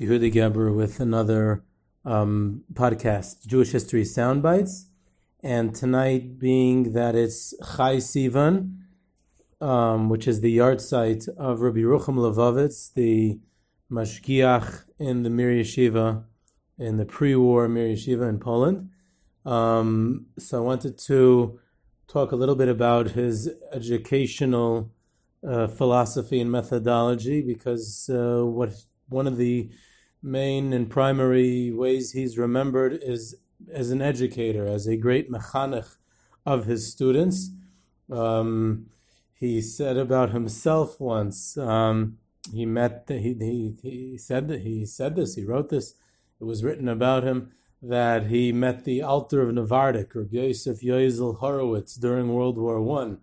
Yehuda Geber with another um, podcast, Jewish History Soundbites. And tonight being that it's Chai Sivan, um, which is the yahrzeit of Rabbi Yerucham Levovitz, the mashgiach in the Mir Yeshiva, in the pre-war Mir Yeshiva in Poland. Um, so I wanted to talk a little bit about his educational uh, philosophy and methodology because uh, what one of the main and primary ways he's remembered is as an educator, as a great mechanech of his students. Um, he said about himself once. Um, he met. The, he, he he said that he said this. He wrote this. It was written about him that he met the Alter of Navardik or Yosef Yozel Horowitz during World War One,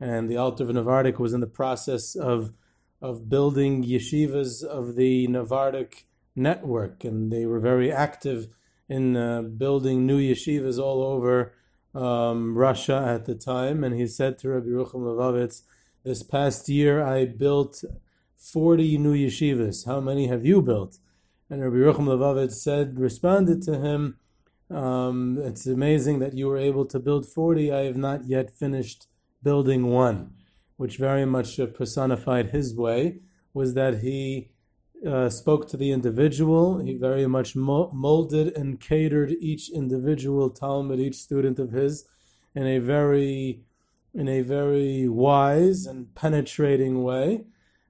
and the Alter of Navardik was in the process of of building yeshivas of the Navardik network, and they were very active in uh, building new yeshivas all over um, Russia at the time. And he said to Rabbi Yerucham Levovitz, "This past year, I built 40 new yeshivas. How many have you built?" And Rabbi Yerucham Levovitz said, responded to him, um, "It's amazing that you were able to build 40. I have not yet finished building one." Which very much personified his way was that he uh, spoke to the individual. He very much molded and catered each individual talmid, each student of his, in a very, in a very wise and penetrating way.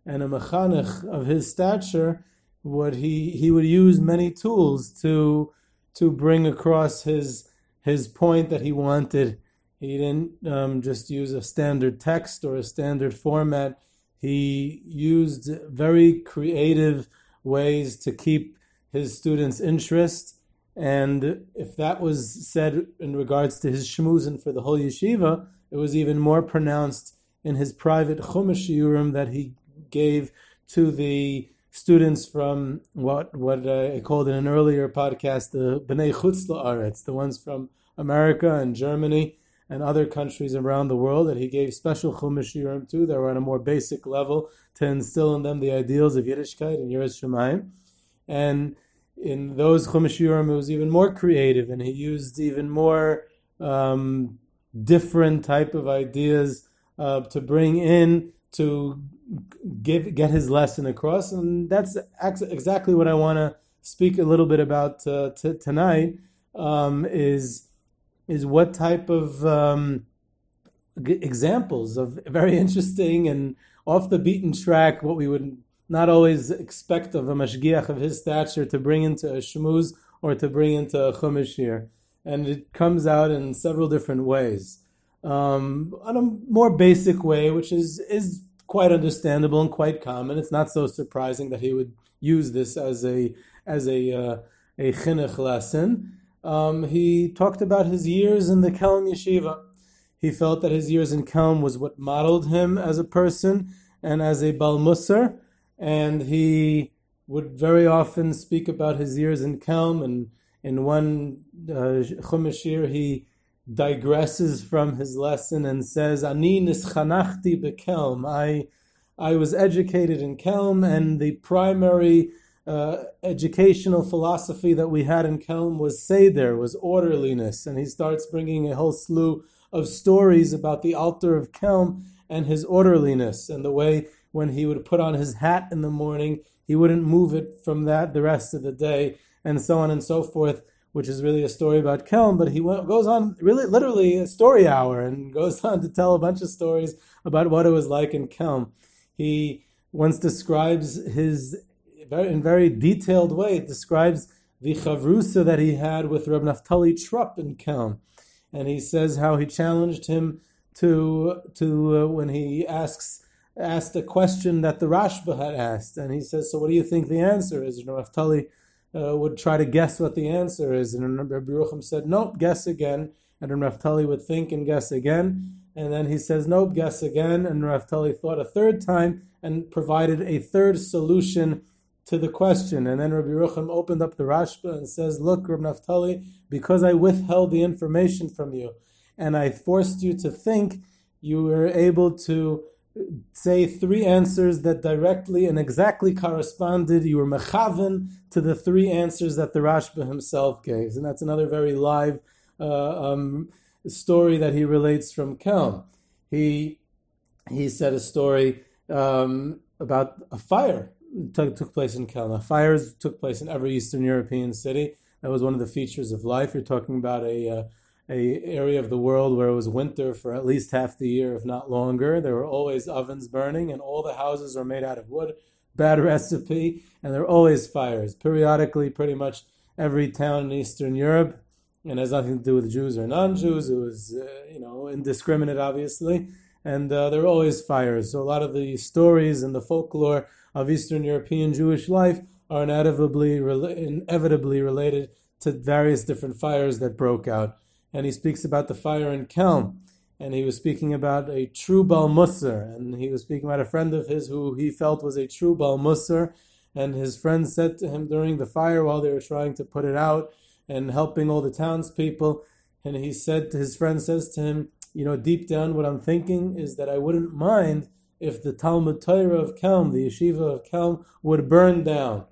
And a mechanech of his stature, what he he would use many tools to to bring across his his point that he wanted. He didn't um, just use a standard text or a standard format he used very creative ways to keep his students' interest. And if that was said in regards to his shmuzin for the whole yeshiva, it was even more pronounced in his private chumash shiurim that he gave to the students from what what I called in an earlier podcast the Bnei Chutz La'aretz, the ones from America and Germany and other countries around the world that he gave special chumash shiurim to that were on a more basic level to instill in them the ideals of Yiddishkeit and Yiras Shamayim. And in those chumash shiurim, it was even more creative, and he used even more um, different type of ideas uh, to bring in to give get his lesson across, and that's exactly what I want to speak a little bit about uh, t- tonight. Um, is is what type of um, g- examples of very interesting and off the beaten track, what we would not always expect of a mashgiach of his stature to bring into a shmuz or to bring into a chumash shiur. And it comes out in several different ways. Um, on a more basic way, which is, is quite understandable and quite common. It's not so surprising that he would use this as a as a uh, a chinuch lesson um, he talked about his years in the Kelm Yeshiva. He felt that his years in Kelm was what modeled him as a person and as a Bal Musar, and he would very often speak about his years in Kelm. And in one uh, chumash shiur, he digresses from his lesson and says, "Ani nischanachti bekelm." I, I was educated in Kelm, and the primary uh, educational philosophy that we had in Kelm was seder, was orderliness, and he starts bringing a whole slew of stories about the Alter of Kelm and his orderliness and the way when he would put on his hat in the morning, he wouldn't move it from that the rest of the day, and so on and so forth. Which is really a story about Kelm, but he goes on really literally a story hour and goes on to tell a bunch of stories about what it was like in Kelm. He once describes his in very detailed way, it describes the chavrusa that he had with Reb Naftali Trop in Kelm. And he says how he challenged him to, to uh, when he asks asked a question that the Rashba had asked. And he says, So what do you think the answer is? And Naftali uh, would try to guess what the answer is. And Rabbi Yerucham said, Nope, guess again. And Naftali would think and guess again. And then he says, Nope, guess again. And Naftali thought a third time and provided a third solution to the question. And then Rabbi Yerucham opened up the Rashba and says, Look, Rabbi Naftali, because I withheld the information from you and I forced you to think, you were able to say three answers that directly and exactly corresponded. You were mechaven to the three answers that the Rashba himself gave, and that's another very live uh, um, story that he relates from Kelm. He he said a story um, about a fire took, took place in Kelm. Fires took place in every Eastern European city. That was one of the features of life. You're talking about a uh, a area of the world where it was winter for at least half the year, if not longer. There were always ovens burning, and all the houses were made out of wood. Bad recipe, and there were always fires. Periodically, pretty much every town in Eastern Europe, and has nothing to do with Jews or non-Jews. It was, uh, you know, indiscriminate, obviously, and uh, there were always fires. So a lot of the stories and the folklore of Eastern European Jewish life are inevitably inevitably related to various different fires that broke out and he speaks about the fire in Kelm. And he was speaking about a true Bal Musar, and he was speaking about a friend of his who he felt was a true Bal Musar. And his friend said to him during the fire while they were trying to put it out and helping all the townspeople, and he said his friend says to him, you know, deep down what I'm thinking is that I wouldn't mind if the Talmud Torah of Kelm, the yeshiva of Kelm, would burn down.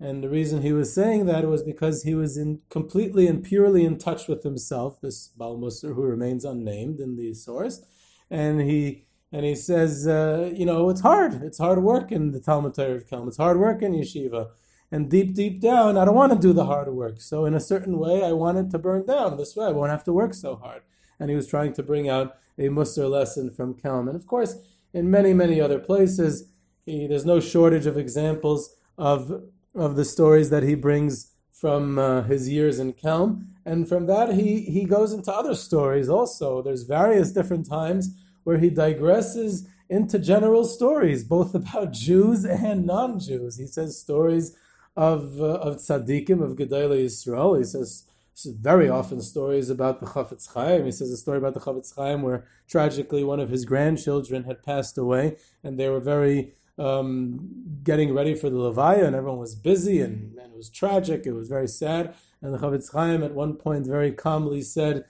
And the reason he was saying that was because he was in completely and purely in touch with himself, this Bal Musar who remains unnamed in the source. And he and he says, uh, you know, it's hard. It's hard work in the Talmud Torah of Kelm. It's hard work in yeshiva. And deep, deep down, I don't want to do the hard work. So in a certain way, I want it to burn down. This way, I won't have to work so hard. And he was trying to bring out a Musar lesson from Kelm. And of course, in many, many other places, he, there's no shortage of examples of of the stories that he brings from uh, his years in Kelm. And from that, he, he goes into other stories also. There's various different times where he digresses into general stories, both about Jews and non Jews. He says stories of, uh, of tzaddikim, of Gedolei Yisrael. He says very often stories about the Chafetz Chaim. He says a story about the Chafetz Chaim where tragically one of his grandchildren had passed away, and they were very um, getting ready for the Levaya, and everyone was busy, and, and, it was tragic. It was very sad. And the Chafetz Chaim at one point very calmly said,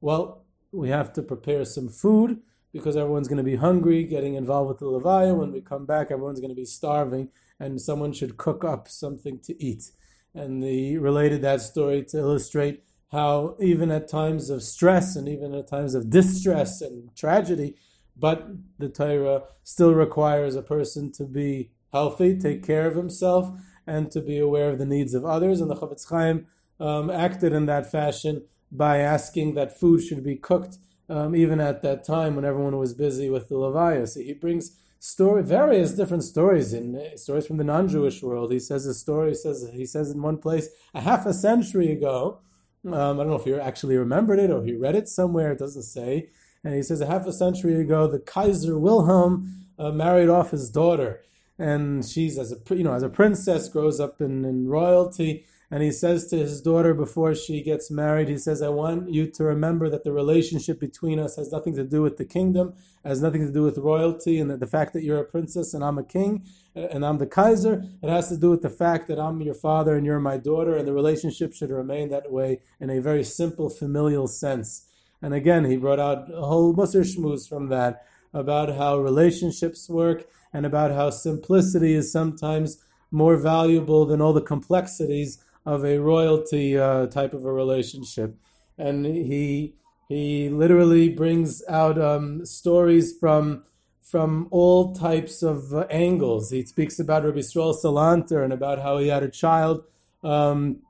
"Well, we have to prepare some food because everyone's going to be hungry, getting involved with the Levaya. When we come back, everyone's going to be starving, and someone should cook up something to eat." And he related that story to illustrate how even at times of stress and even at times of distress and tragedy, but the Torah still requires a person to be healthy, take care of himself, and to be aware of the needs of others. And the Chafetz Chaim um, acted in that fashion by asking that food should be cooked um, even at that time when everyone was busy with the Levaya. So he brings story, various different stories in uh, stories from the non-Jewish world. He says a story. He says he says in one place a half a century ago. Um, I don't know if he actually remembered it or he read it somewhere. It doesn't say. And he says a half a century ago, the Kaiser Wilhelm uh, married off his daughter, and she's as a you know as a princess grows up in, in royalty. And he says to his daughter before she gets married, he says, I want you to remember that the relationship between us has nothing to do with the kingdom, has nothing to do with royalty, and that the fact that you're a princess and I'm a king uh, and I'm the Kaiser, it has to do with the fact that I'm your father and you're my daughter, and the relationship should remain that way in a very simple familial sense. And again, he brought out a whole Musar shmooze from that about how relationships work and about how simplicity is sometimes more valuable than all the complexities of a royalty uh, type of a relationship. And he he literally brings out um, stories from from all types of uh, angles. He speaks about Rabbi Yisrael Salanter and about how he had a child um,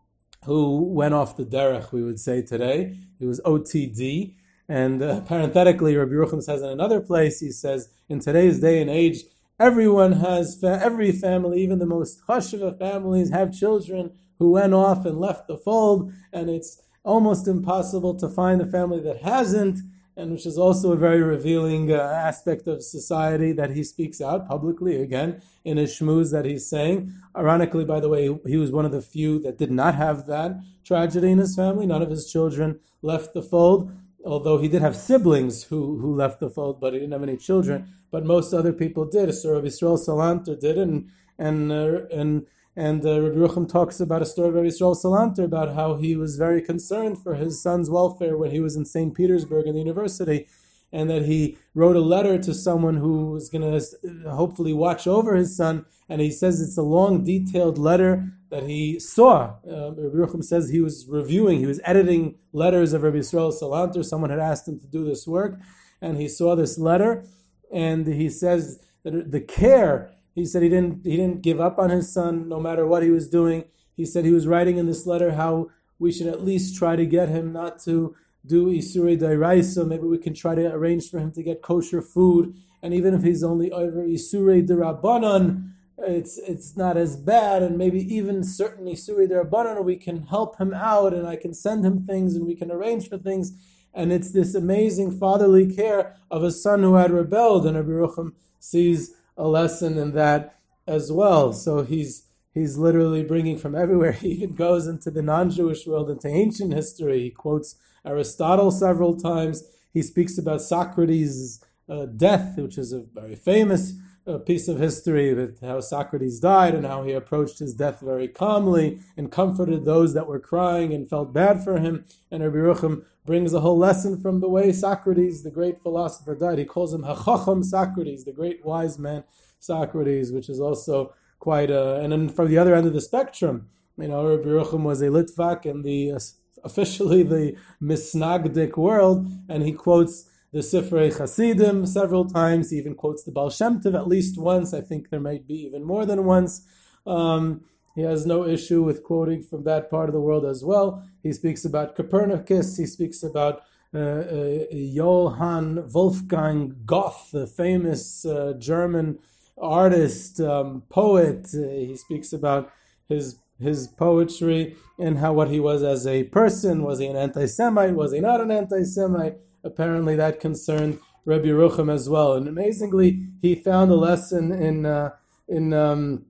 who went off the derech, we would say today. It was OTD. And uh, parenthetically, Rabbi Yerucham says in another place, he says, in today's day and age, everyone has, fa- every family, even the most chashiva families, have children who went off and left the fold, and it's almost impossible to find a family that hasn't and which is also a very revealing uh, aspect of society that he speaks out publicly again in his shmooze that he's saying. Ironically, by the way, he was one of the few that did not have that tragedy in his family. None of his children left the fold, although he did have siblings who, who left the fold, but he didn't have any children. But most other people did. So Rabbi Yisrael Salanter did, and and uh, and and uh, Rabbi Rucham talks about a story of Yisrael Salanter about how he was very concerned for his son's welfare when he was in St. Petersburg in the university. and that he wrote a letter to someone who was going to hopefully watch over his son. And he says it's a long, detailed letter that he saw. Uh, Rabbi Yerucham says he was reviewing, he was editing letters of Rabbi Yisrael Salanter. Someone had asked him to do this work, and he saw this letter, and he says that the care. He said he didn't he didn't give up on his son no matter what he was doing. He said he was writing in this letter how we should at least try to get him not to do Isurei Deoraisa. Maybe we can try to arrange for him to get kosher food. And even if he's only over Isurei Derabanan, it's it's not as bad. And maybe even certain Isurei Derabanan, we can help him out and I can send him things and we can arrange for things. And it's this amazing fatherly care of a son who had rebelled. And Rabbi Rucham sees a lesson in that as well. So he's he's literally bringing from everywhere. He even goes into the non-Jewish world, into ancient history. He quotes Aristotle several times. He speaks about Socrates' uh, death, which is a very famous uh, piece of history, with how Socrates died and how he approached his death very calmly and comforted those that were crying and felt bad for him. And Rabbi Rucham brings a whole lesson from the way Socrates, the great philosopher, died. He calls him Hachacham Socrates, the great wise man Socrates, which is also quite a. And then from the other end of the spectrum, you know, Rabbi Rucham was a Litvak and the uh, officially the Misnagdik world, and he quotes the Sifrei Chasidim several times. He even quotes the Baal Shem Tov at least once. I think there might be even more than once. Um, he has no issue with quoting from that part of the world as well. He speaks about Copernicus. He speaks about uh, uh, Johann Wolfgang Goethe, the famous uh, German artist, um, poet. Uh, he speaks about his his poetry and how what he was as a person. Was he an anti-Semite? Was he not an anti-Semite? Apparently, that concerned Rabbi Rucham as well. And amazingly, he found a lesson in uh, in um,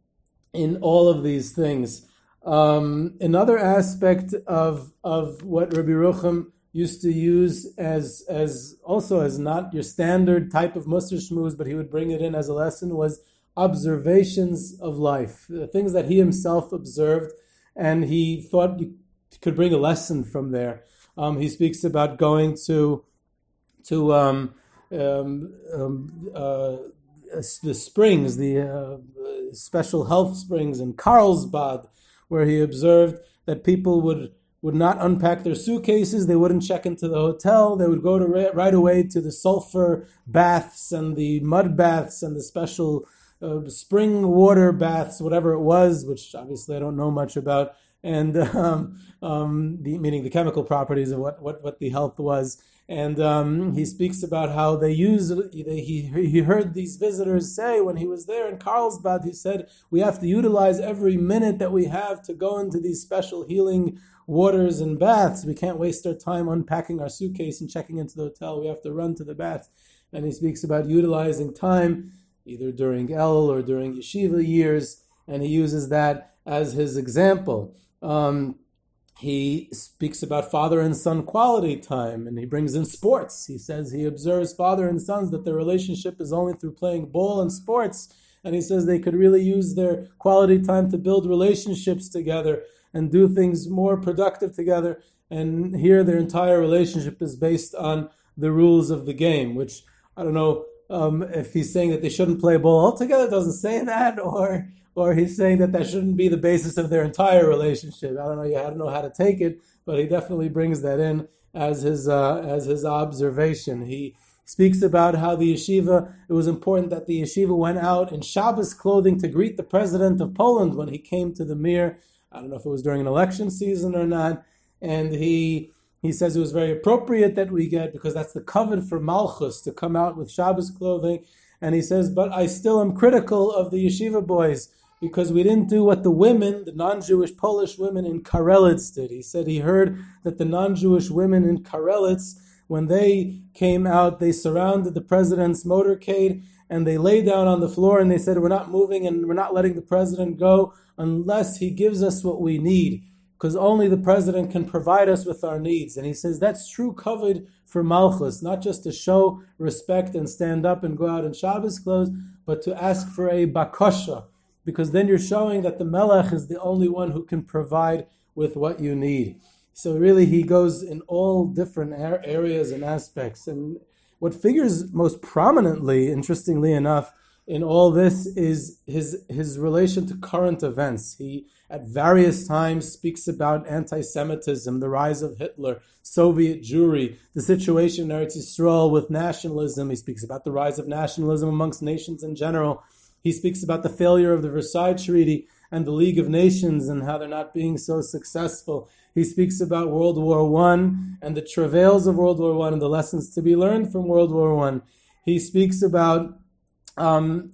in all of these things. Um, another aspect of of what Rabbi Rucham used to use as as also as not your standard type of Musar Shmuz, but he would bring it in as a lesson was observations of life, the things that he himself observed, and he thought you could bring a lesson from there. Um, he speaks about going to to um, um, um uh, the springs, the uh, special health springs in Carlsbad, where he observed that people would would not unpack their suitcases. They wouldn't check into the hotel. They would go to right away to the sulfur baths and the mud baths and the special uh, spring water baths, whatever it was, which obviously I don't know much about, and um, um, the, meaning the chemical properties of what, what, what the health was. And um, he speaks about how they use. He he heard these visitors say when he was there in Carlsbad. He said we have to utilize every minute that we have to go into these special healing waters and baths. We can't waste our time unpacking our suitcase and checking into the hotel. We have to run to the baths. And he speaks about utilizing time either during Elul or during yeshiva years, and he uses that as his example. Um, he speaks about father and son quality time, and he brings in sports. He says he observes father and sons that their relationship is only through playing ball and sports, and he says they could really use their quality time to build relationships together and do things more productive together. And here, their entire relationship is based on the rules of the game, which I don't know um, if he's saying that they shouldn't play ball altogether, doesn't say that, or or he's saying that that shouldn't be the basis of their entire relationship. I don't know. I don't know how to take it, but he definitely brings that in as his uh, as his observation. He speaks about how the yeshiva. It was important that the yeshiva went out in Shabbos clothing to greet the president of Poland when he came to the Mir. I don't know if it was during an election season or not, and he he says it was very appropriate that we get because that's the covenant for Malchus to come out with Shabbos clothing. And he says, but I still am critical of the yeshiva boys because we didn't do what the women, the non-Jewish Polish women in Karelitz did. He said he heard that the non-Jewish women in Karelitz, when they came out, they surrounded the president's motorcade and they lay down on the floor and they said, we're not moving and we're not letting the president go unless he gives us what we need because only the president can provide us with our needs. And he says that's true kavod for Malchus, not just to show respect and stand up and go out in Shabbos clothes, but to ask for a bakasha, because then you're showing that the Melech is the only one who can provide with what you need. So really, he goes in all different areas and aspects. And what figures most prominently, interestingly enough, in all this is his his relation to current events. He at various times speaks about anti-Semitism, the rise of Hitler, Soviet Jewry, the situation in Eretz Yisrael with nationalism. He speaks about the rise of nationalism amongst nations in general. He speaks about the failure of the Versailles Treaty and the League of Nations and how they're not being so successful. He speaks about World War One and the travails of World War One and the lessons to be learned from World War One. He speaks about um,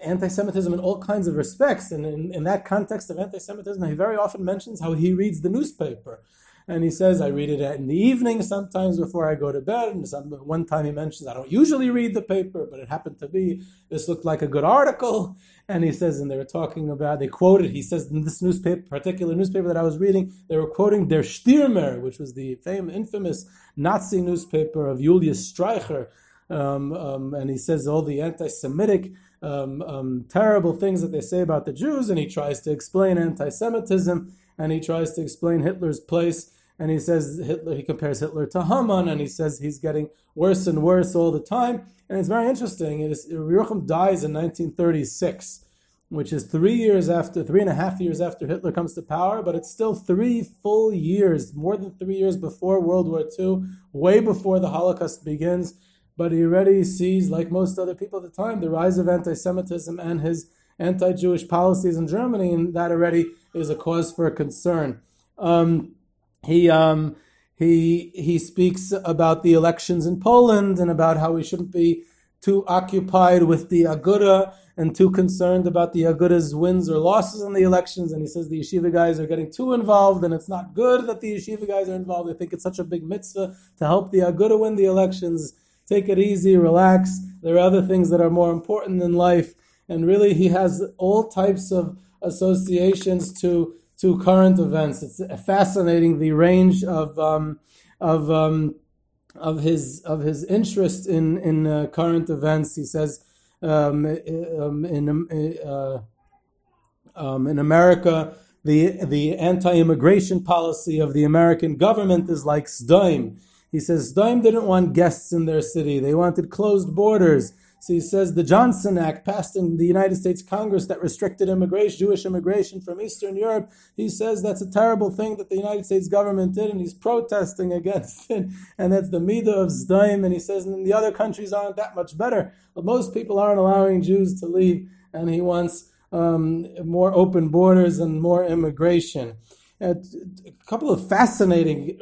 anti-Semitism in all kinds of respects, and in, in that context of anti-Semitism, he very often mentions how he reads the newspaper. And he says, I read it in the evening sometimes before I go to bed. And some, one time he mentions, I don't usually read the paper, but it happened to be, this looked like a good article. And he says, and they were talking about, they quoted, he says, in this newspaper, particular newspaper that I was reading, they were quoting Der Stürmer, which was the famous, infamous Nazi newspaper of Julius Streicher. Um, um, and he says all the anti Semitic um, um, terrible things that they say about the Jews, and he tries to explain anti Semitism, and he tries to explain Hitler's place and he says Hitler, he compares Hitler to Haman, and he says he's getting worse and worse all the time. And it's very interesting. It is, Yerucham dies in 1936, which is three years after, three and a half years after Hitler comes to power, but it's still three full years, more than three years before World War II, way before the Holocaust begins. But he already sees, like most other people at the time, the rise of anti-Semitism and his anti-Jewish policies in Germany, and that already is a cause for concern. Um, he um, he he speaks about the elections in Poland and about how we shouldn't be too occupied with the Aguda and too concerned about the Aguda's wins or losses in the elections. And he says the yeshiva guys are getting too involved, and it's not good that the yeshiva guys are involved. They think it's such a big mitzvah to help the Aguda win the elections. Take it easy, relax. There are other things that are more important in life. And really, he has all types of associations to to current events. It's fascinating the range of um, of um, of his of his interest in in uh, current events. He says um, um in um, uh, um, in America. The, the anti-immigration policy of the American government is like Sdoim. He says Sdoim didn't want guests in their city. They wanted closed borders. So he says the Johnson Act passed in the United States Congress that restricted immigration, Jewish immigration from Eastern Europe. He says that's a terrible thing that the United States government did, and he's protesting against it. And that's the Midah of Sdoim. And he says and the other countries aren't that much better. But most people aren't allowing Jews to leave, and he wants um, more open borders and more immigration. a couple of fascinating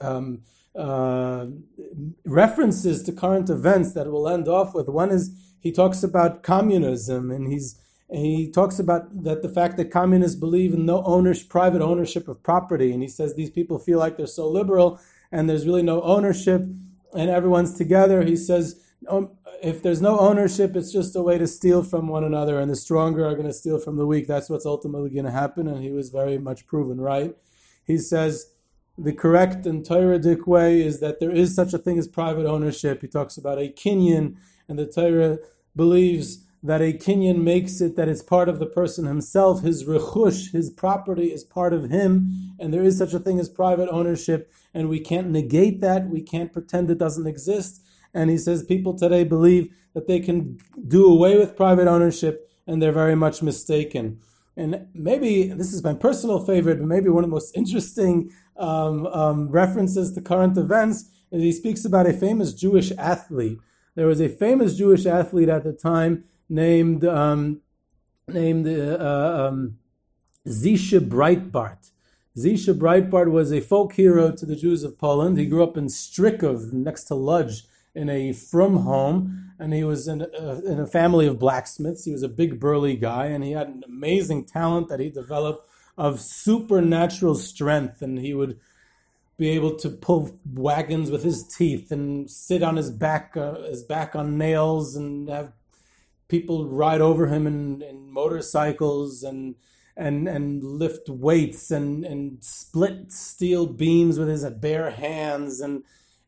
uh, um, uh, references to current events that we'll end off with. One is he talks about communism, and he's and he talks about that the fact that communists believe in no ownership, private ownership of property, and he says these people feel like they're so liberal, and there's really no ownership, and everyone's together. He says. Um, if there's no ownership, it's just a way to steal from one another, and the stronger are going to steal from the weak. That's what's ultimately going to happen, and he was very much proven right. He says the correct and Torah-dic way is that there is such a thing as private ownership. He talks about a kinyan, and the Torah believes that a kinyan makes it that it's part of the person himself. His rechush, his property, is part of him, and there is such a thing as private ownership, and we can't negate that. We can't pretend it doesn't exist. And he says people today believe that they can do away with private ownership, and they're very much mistaken. And maybe this is my personal favorite, but maybe one of the most interesting um, um, references to current events is he speaks about a famous Jewish athlete. There was a famous Jewish athlete at the time named um, named uh, um, Zisha Breitbart. Zisha Breitbart was a folk hero to the Jews of Poland. He grew up in Strykov, next to Lodz, in a frum home, and he was in a, in a family of blacksmiths. He was a big burly guy, and he had an amazing talent that he developed of supernatural strength, and he would be able to pull wagons with his teeth and sit on his back, uh, his back on nails, and have people ride over him in, in motorcycles and and and lift weights and and split steel beams with his bare hands and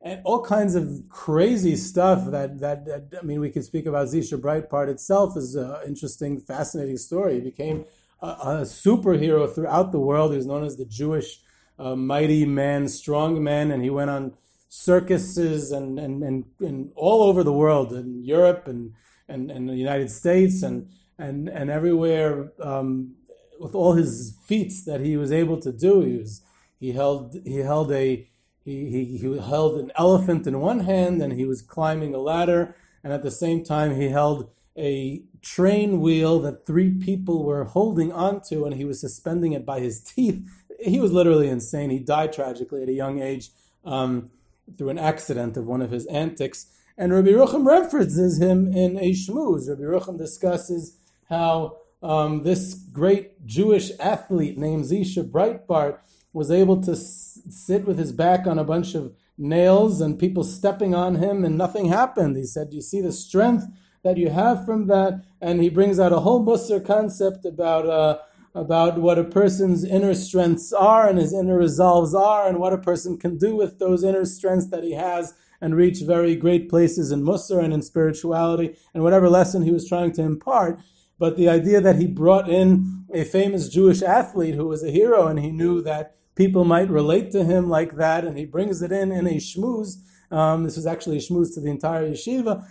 and all kinds of crazy stuff that, that, that I mean, we could speak about Zisha Breitbart itself is an interesting, fascinating story. He became a, superhero throughout the world. He was known as the Jewish uh, mighty man, strong man, and he went on circuses and, and, and, and all over the world, in Europe and, and, and the United States and, and, and everywhere, um, with all his feats that he was able to do. He, was, he, held, he, held a, he, he, he held an elephant in one hand and he was climbing a ladder, and at the same time, he held a train wheel that three people were holding onto and he was suspending it by his teeth. He was literally insane. He died tragically at a young age um, through an accident of one of his antics. And Rabbi Rucham references him in a shmooze. Rabbi Rucham discusses how um, this great Jewish athlete named Zisha Breitbart was able to s- sit with his back on a bunch of nails and people stepping on him and nothing happened. He said, You see the strength that you have from that? And he brings out a whole Musar concept about. Uh, about what a person's inner strengths are and his inner resolves are, and what a person can do with those inner strengths that he has and reach very great places in Musar and in spirituality and whatever lesson he was trying to impart. But the idea that he brought in a famous Jewish athlete who was a hero and he knew that people might relate to him like that, and he brings it in in a shmooze. Um, this was actually a shmooze to the entire yeshiva,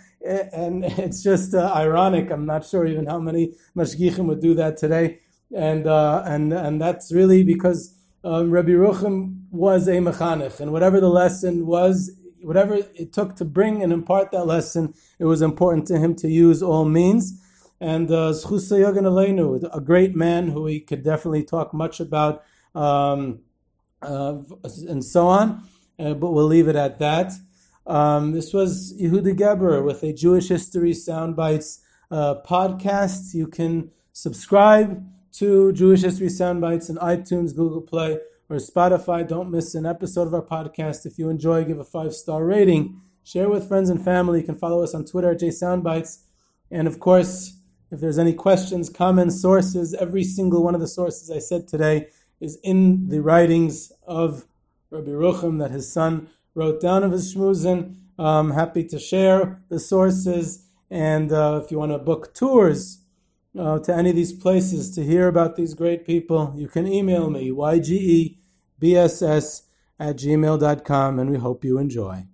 and it's just uh, ironic. I'm not sure even how many mashgichim would do that today, and uh, and and that's really because um, Rabbi Rucham was a mechanech, and whatever the lesson was, whatever it took to bring and impart that lesson, it was important to him to use all means. And uh, a great man who we could definitely talk much about. Um, uh, and so on. Uh, but we'll leave it at that. Um, this was Yehuda Geber with a Jewish History Soundbites uh, podcast. You can subscribe to Jewish History Soundbites in iTunes, Google Play, or Spotify. Don't miss an episode of our podcast. If you enjoy, give a five star rating. Share with friends and family. You can follow us on Twitter at JSoundbites. And of course, if there's any questions, comments, sources, every single one of the sources I said today is in the writings of Rabbi Rucham that his son wrote down of his shmuzin. I'm happy to share the sources, and uh, if you want to book tours uh, to any of these places to hear about these great people, you can email me, ygebss at gmail.com, and we hope you enjoy.